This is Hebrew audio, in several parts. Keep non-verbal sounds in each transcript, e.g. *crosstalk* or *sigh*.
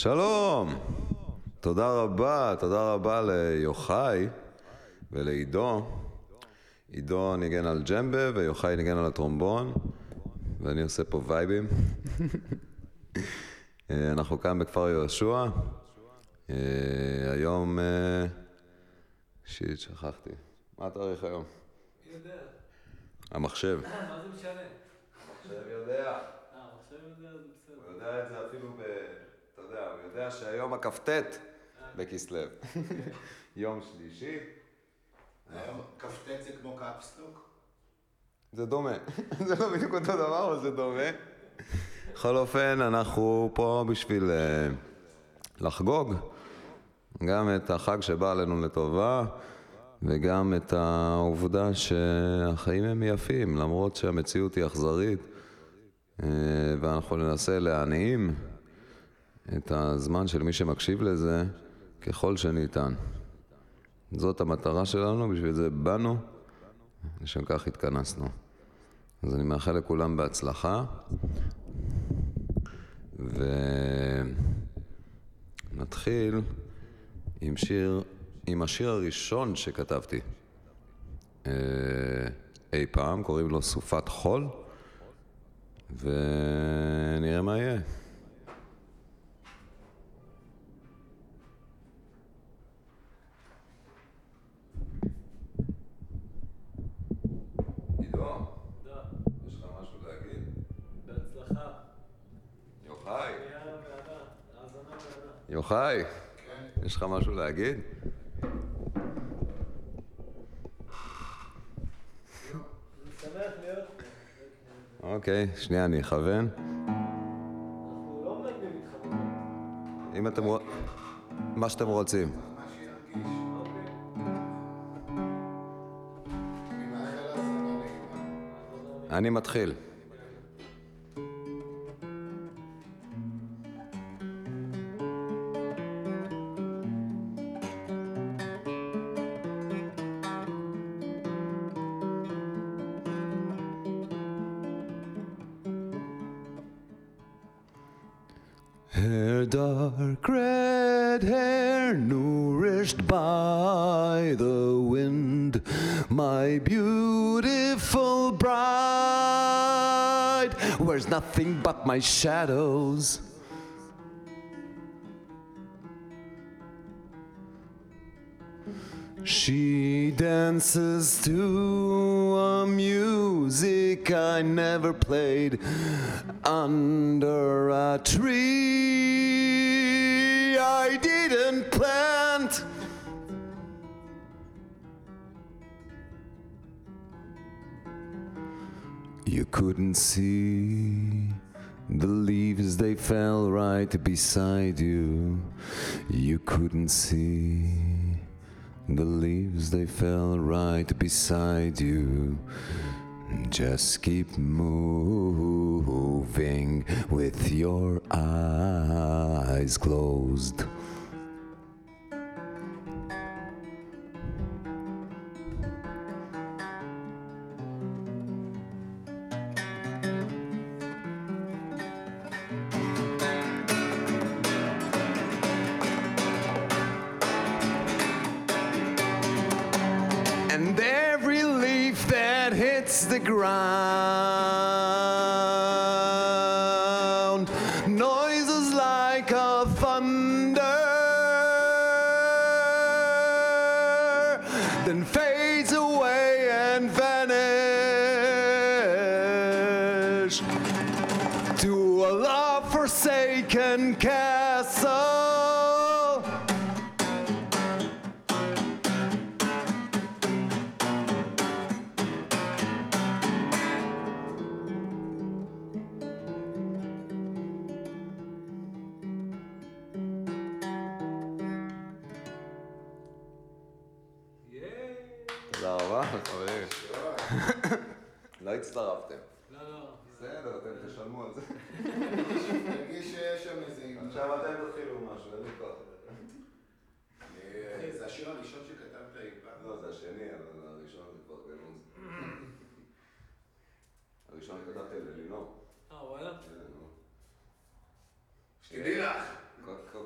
שלום, תודה רבה, תודה רבה ליוחאי ולעידו. עידו ניגן על ג'מבה ויוחאי ניגן על הטרומבון, ואני עושה פה וייבים. אה, אנחנו כאן בכפר יהושע. אה, היום... אה, שיט, שכחתי. מה התאריך היום? מי יודע? המחשב. מה זה משנה? המחשב יודע. אה, עכשיו יודע, זה בסדר. הוא יודע את זה אפילו יודע, שהיום הכ"ט בכסלו. *laughs* יום שלישי. היום כ"ט זה כמו קפסלוק? זה דומה. *laughs* זה לא בדיוק אותו דבר, אבל זה דומה. בכל אופן, אנחנו פה בשביל אה, לחגוג גם את החג שבא עלינו לטובה, וגם את העובדה שהחיים הם יפים, למרות שהמציאות היא אכזרית, אה, ואנחנו ננסה להנעים את הזמן של מי שמקשיב לזה ככל שניתן. זאת המטרה שלנו, בשביל זה באנו, לשם כך התכנסנו. אז אני מאחל לכולם בהצלחה, ונתחיל עם שיר, עם השיר הראשון שכתבתי אה, אי פעם, קוראים לו סופת חול, ונראה מה יהיה. עידו, תודה. יש לך משהו להגיד? בהצלחה. יוחאי. היה ועדה, האזנה ועדה. יוחאי. יש לך משהו להגיד? אוקיי, שנייה, אני אכוון. אם אתם רוצים... מה שאתם רוצים. אני מתחיל. Her dark red hair nourished by the wind, my beautiful bride wears nothing but my shadows. She dances to a music I never played under a tree I didn't plant. You couldn't see the leaves, they fell right beside you. You couldn't see the leaves, they fell right beside you. Just keep moving with your eyes closed. חברים. לא הצטרפתם. לא, לא. בסדר, אתם תשלמו על זה. תרגיש שיש שם איזה... עכשיו אתם תתחילו משהו, אין לי כוח. זה השיר הראשון שכתבת אי לא, זה השני, אבל הראשון זה כבר גנוז. הראשון כתבתי ללינור. אה, וואלה? שתדעי לך.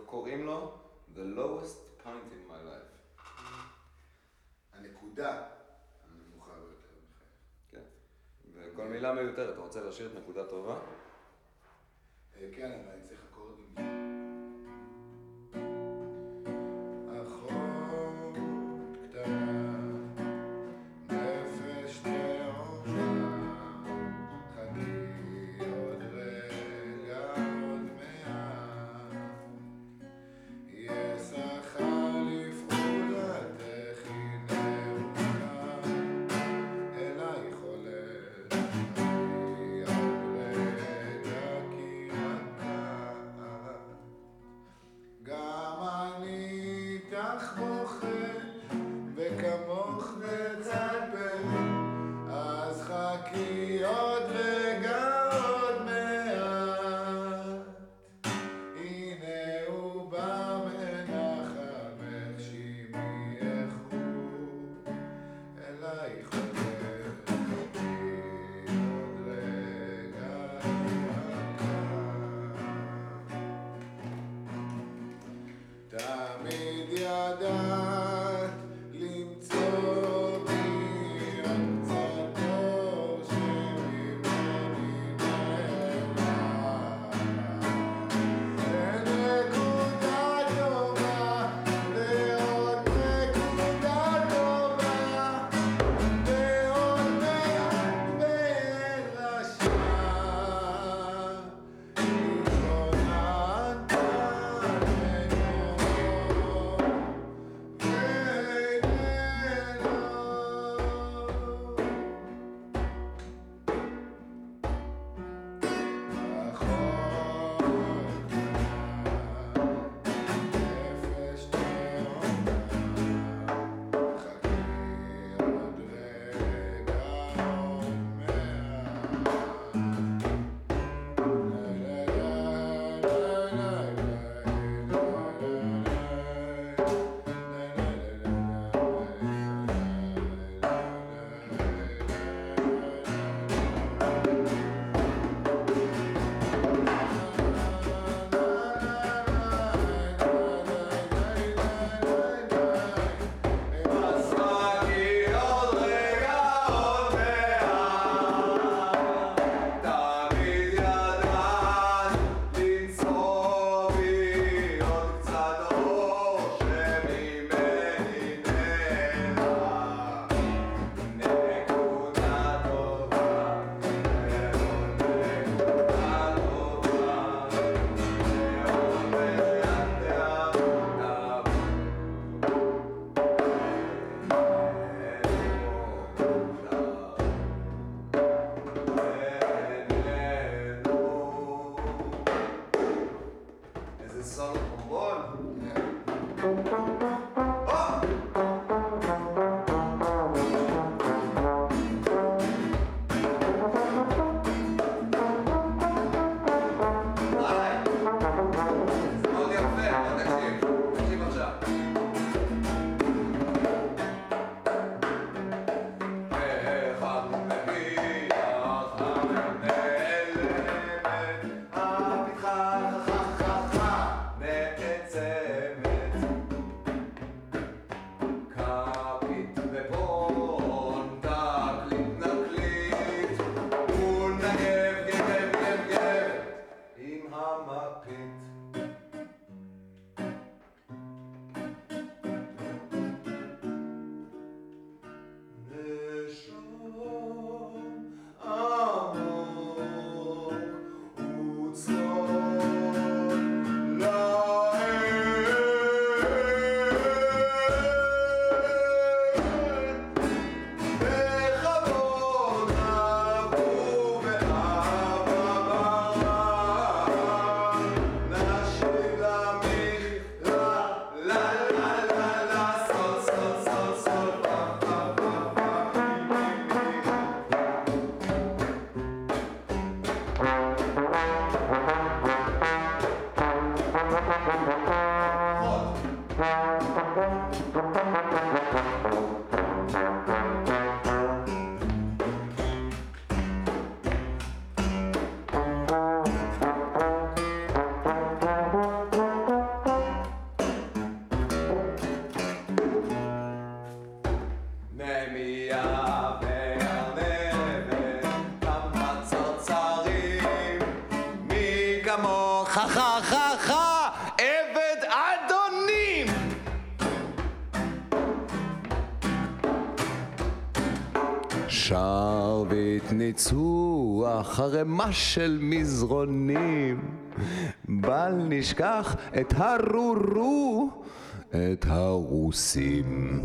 קוראים לו The Lowest Point in My Life. הנקודה. מילה מיותרת, אתה רוצה להשאיר את נקודה טובה? אה, כן, אני צריך אקורדים. של מזרונים. בל נשכח את הרורו את הרוסים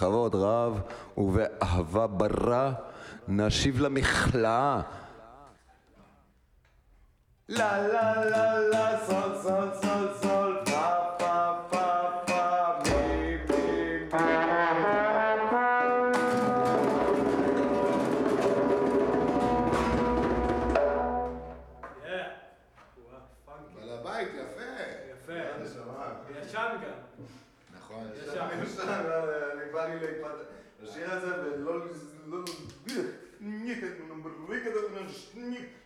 בכבוד רב ובאהבה ברא נשיב למכלאה. לה לה לה לה סול סול סול סול הזה ולא... לא...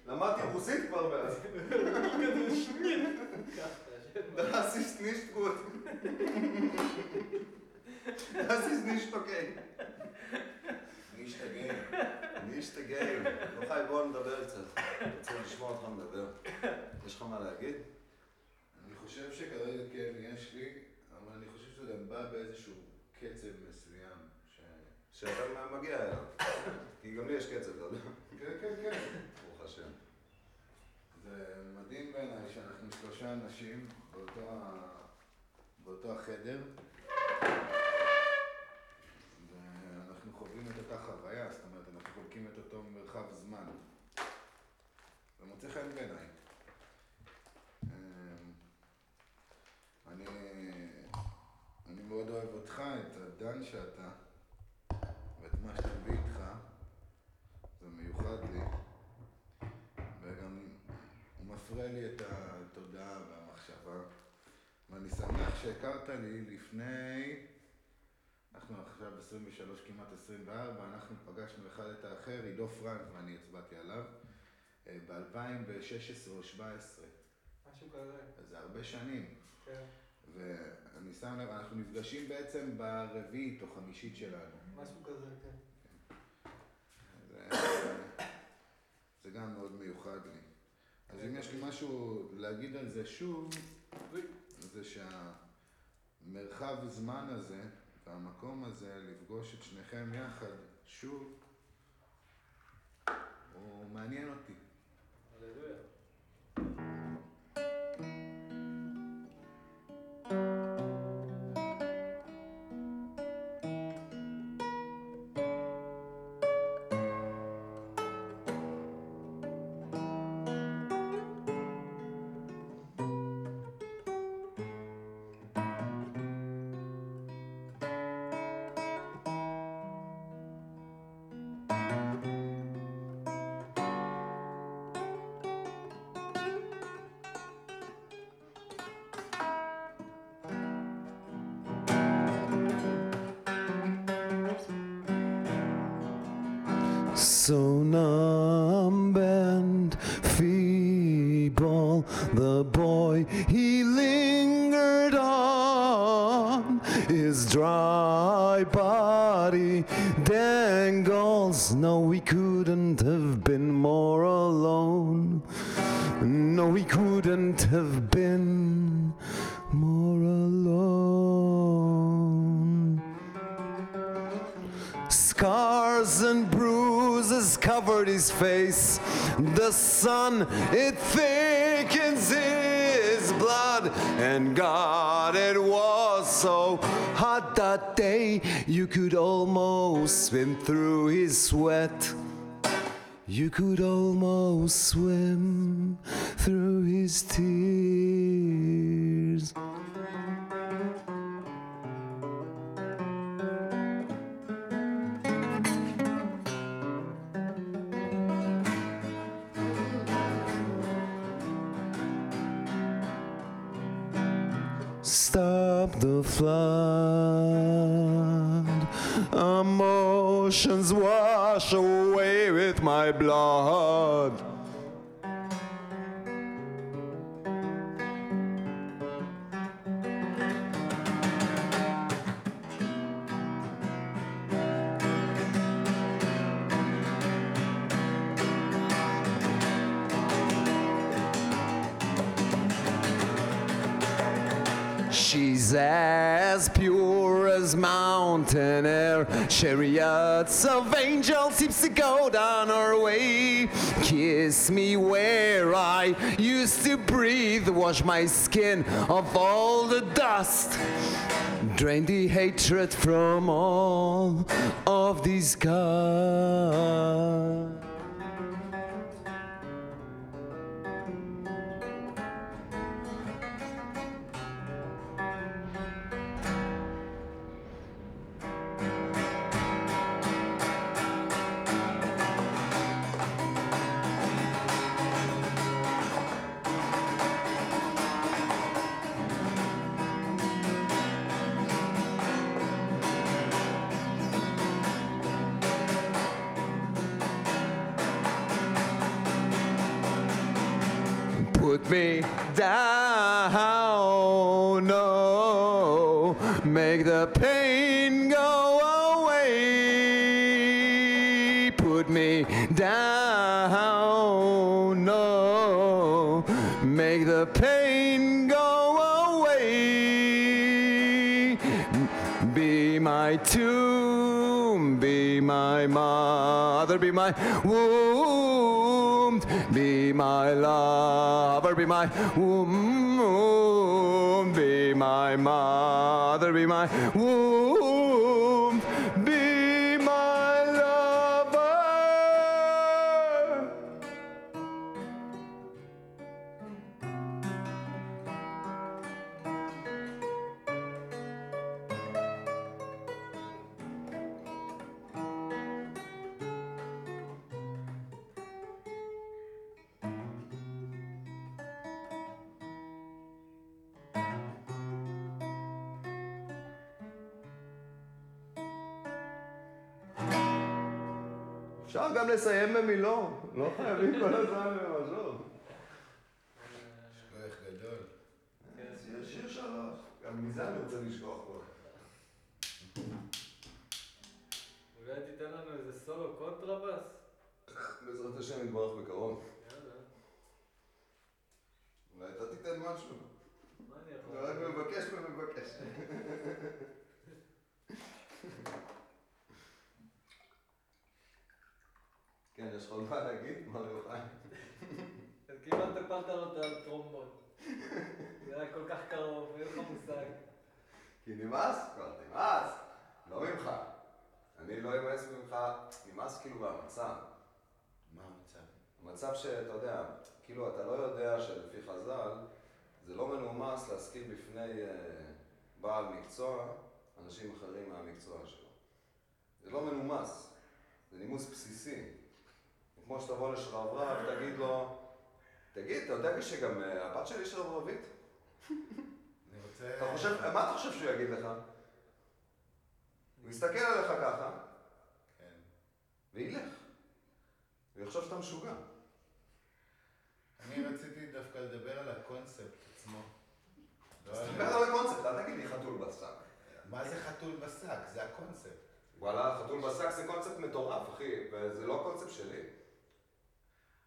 למדתי רוסית כבר מאז. Das ist nicht gut. Das ist nicht okay. nicht again. לא חי, בוא נדבר קצת. רוצה לשמוע אותך מדבר. יש לך מה להגיד? אני חושב שכרגע כן, יש לי, אבל אני חושב שזה גם בא באיזשהו קצב מסוים. שאתה מגיע אליו. *laughs* כי גם לי יש קצב, אתה יודע. כן, כן, כן. ברוך השם. זה מדהים בעיניי שאנחנו שלושה אנשים באותו, החדר ואנחנו חווים את אותה חוויה, זאת אומרת, אנחנו חולקים את אותו מרחב זמן. זה מוצא חן בעיניי. אמ, אני, אני מאוד אוהב אותך, את הדן שאתה, ואת מה שאתה מביא איתך. זה מיוחד לי. וגם הוא מפרה לי את התודעה והמחשבה. ואני שמח שהכרת לי לפני, אנחנו עכשיו 23, כמעט 24, אנחנו פגשנו אחד את האחר, עידו פרנק ואני הצבעתי עליו, ב-2016 או 2017. משהו כזה. זה הרבה שנים. כן. ואני שם לב, אנחנו נפגשים בעצם ברביעית או חמישית שלנו. משהו כזה, כן. זה, זה גם מאוד מיוחד לי. אז אם יש לי משהו להגיד על זה שוב, זה שהמרחב זמן הזה והמקום הזה לפגוש את שניכם יחד שוב, הוא מעניין אותי. So numb and feeble, the boy he lingered on. His dry body dangles. No, he couldn't have been more alone. No, he couldn't have been more alone. Covered his face. The sun, it thickens his blood. And God, it was so hot that day you could almost swim through his sweat. You could almost swim through his tears. Stop the flood. Emotions wash away with my blood. As pure as mountain air. Chariots of angels seems to go down our way. Kiss me where I used to breathe. Wash my skin of all the dust. Drain the hatred from all of these guys. Me down, no, make the pain go away. Put me down, no, make the pain go away. Be my tomb, be my mother, be my womb, be my lover, be my womb, be my mother, be my womb, גם לסיים במינור, לא חייבים כל הזמן במז'ור. יש כוח גדול. שיר שיר שלוש, גם מזה אני רוצה לשכוח. אולי תיתן לנו איזה סולו קונטרבאס? בעזרת השם יתברך בקרוב. יאללה. אולי אתה תיתן משהו. מה אני יכול אני רק לעשות? מבקש ומבקש. כן, יש לך עוד מה להגיד, מר יוחאי? אז כמעט הפלת לו את הטרומבון. זה היה כל כך קרוב, אין לך מושג. כי נמאס כבר, נמאס. לא ממך. אני לא אמאס ממך, נמאס כאילו מהמצב. מה המצב? המצב שאתה יודע, כאילו אתה לא יודע שלפי חז"ל, זה לא מנומס להזכיר בפני אה, בעל מקצוע אנשים אחרים מהמקצוע שלו. זה לא מנומס, זה נימוס בסיסי. כמו שתבוא לשרברב, תגיד לו, תגיד, אתה יודע שגם אה, הבת שלי שרברבית? *laughs* אני רוצה... אתה חושב, מה אתה חושב שהוא יגיד לך? הוא יסתכל עליך ככה, כן. וילך. הוא יחשוב שאתה משוגע. אני רציתי דווקא לדבר על הקונספט עצמו. לא אז על- תדבר על הקונספט, אל תגיד לי חתול בשק. מה זה חתול בשק? זה הקונספט. וואלה, חתול בשק זה קונספט מטורף, אחי, וזה לא קונספט שלי.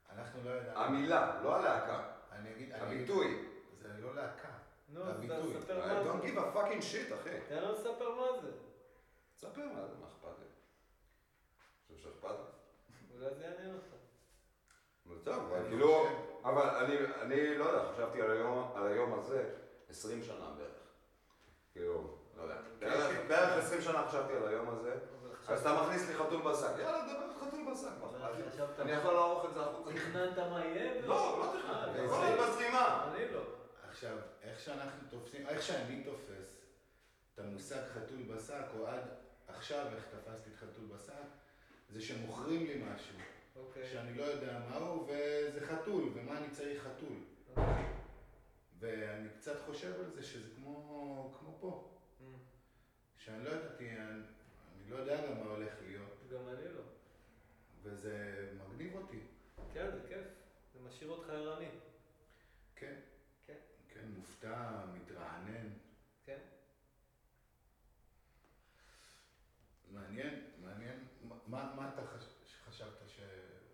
אנחנו לא ידענו. המילה, לא הלהקה. אני אגיד... הביטוי. זה לא להקה. נו, אז. תספר I מה don't זה. give a fucking shit, אחי. תן לנו לספר מה זה. תספר מה זה, מה אכפת לי? חושב שאכפת לי? אולי זה יעניין אותך. טוב, אבל אני כאילו, אבל אני, אני לא יודע, חשבתי על היום, על היום הזה 20 שנה בערך. כאילו, לא יודע. בערך- כן. בערך 20 שנה חשבתי על היום הזה. אז אתה מכניס לי חתול בשק, יאללה, דבר חתול בשק, אני יכול לערוך את זה החוצה. תכננת מה יהיה? לא, לא תכננתי, אני הכל לא. היה בזרימה. אני לא. עכשיו, איך שאנחנו תופסים, איך שאני תופס את המושג חתול בשק, או עד עכשיו איך תפסתי את חתול בשק, זה שמוכרים לי משהו, אוקיי. שאני לא יודע מהו, וזה חתול, ומה אני צריך חתול. אוקיי. ואני קצת חושב על זה שזה כמו, כמו פה, Mm. שאני לא ידעתי, אני, אני לא יודע גם מה הולך להיות, גם אני לא. וזה מגניב אותי. כן, זה כיף. זה משאיר אותך ערני. כן. כן. כן, מופתע, מתרענן. כן. מעניין, מעניין. מה, מה אתה חש... חשבת ש...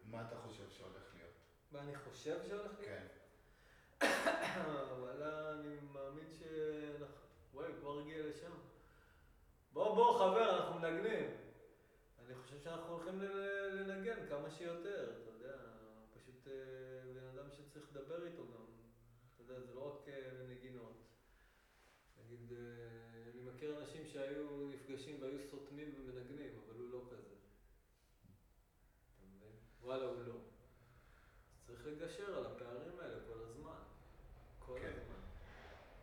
מה אתה חושב שהולך להיות? מה אני חושב שהולך להיות? כן. וואלה, אני מאמין שאנחנו... וואי, כבר הגיע לשם. בוא, בוא, חבר, אנחנו מנגנים. אני חושב שאנחנו הולכים לנגן כמה שיותר, אתה יודע, פשוט אה, בן אדם שצריך לדבר איתו גם. אתה יודע, זה לא רק אה, נגינות. נגיד, אה, אני מכיר אנשים שהיו נפגשים והיו סותמים ומנגנים, אבל הוא לא כזה. אתה מבין? וואלה, הוא לא. צריך לגשר על הפערים האלה כל הזמן. כל כן. הזמן.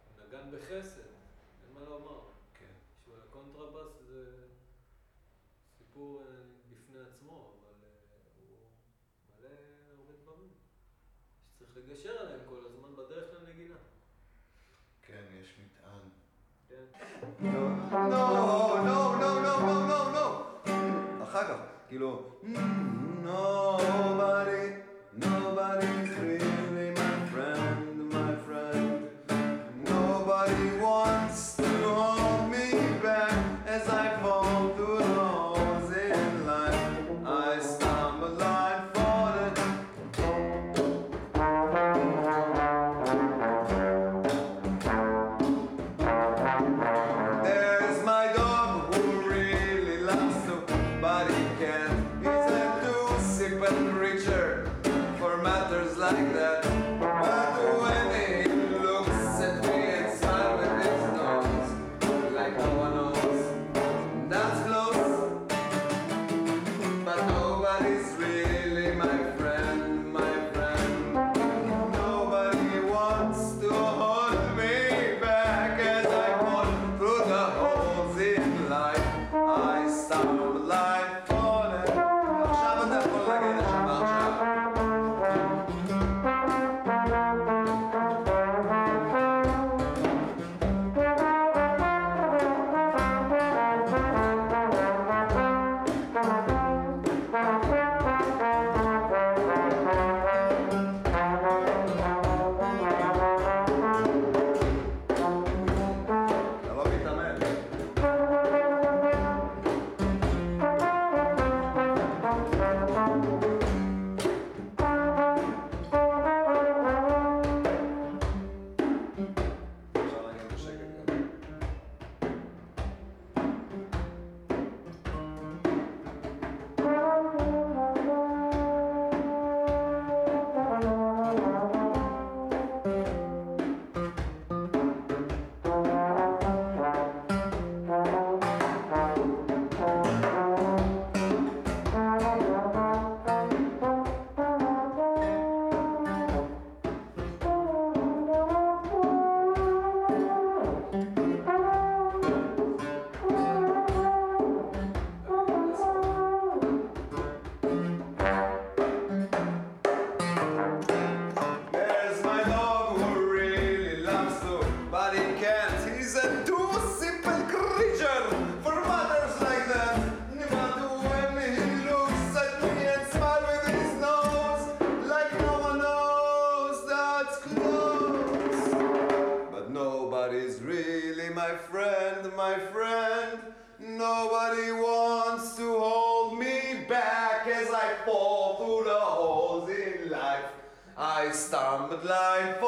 הוא נגן בחסד, אין מה לומר. כן. שהוא על הקונטרבאס זה סיפור אה, בפני עצמו, אבל אה, הוא מלא הרבה דברים שצריך לגשר עליהם כל הזמן בדרך לנגינה. כן, יש מטען. כן. לא, לא, לא, לא, לא, לא, לא. אחר כך, כאילו, nobody, friend. Nobody wants to hold me back as I fall through the holes in life. I stumbled like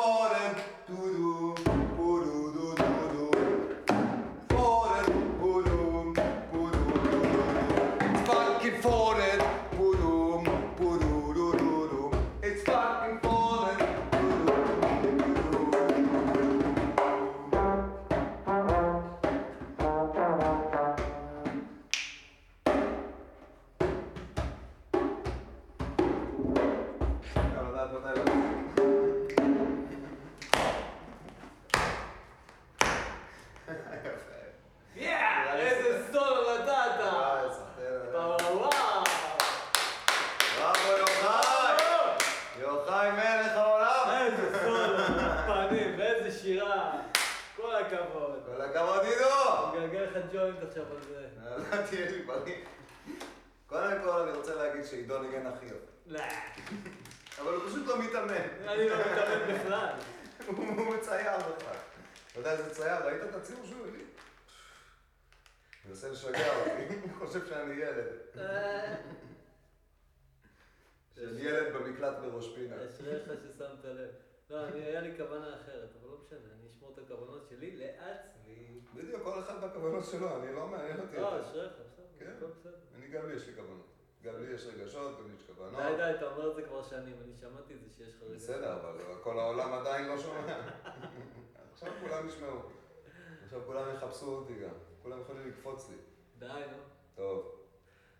שירה! כל הכבוד. כל הכבוד עידו! אני מגלגל לך ג'וינט עכשיו על זה. לא תהיה לי פנים. קודם כל אני רוצה להגיד שעידו ניגן הכי יפה. לא, אבל הוא פשוט לא מתאמן. אני לא מתאמן בכלל. הוא צייר בכלל. אתה יודע איזה צייר? ראית את הציור שהוא הביא? הוא מנסה לשגע אותי, *laughs* הוא חושב שאני ילד. אה, שאני ילד במקלט בראש פינה. אשריך ששמת לב. לא, היה לי כוונה אחרת, אבל לא משנה, אני אשמור את הכוונות שלי לעצמי. בדיוק, כל אחד בכוונות שלו, אני לא מעניין אותי. לא, אשריך, בסדר, כן. בסדר. אני גם לי יש לי כוונות. גם לי יש רגשות, גם לי יש כוונות. די, די, אתה אומר את זה כבר שנים, אני שמעתי את זה שיש לך רגע. בסדר, אבל כל העולם עדיין לא שומע. עכשיו כולם ישמעו. עכשיו כולם יחפשו אותי גם. כולם יכולים לקפוץ לי. די, נו. טוב.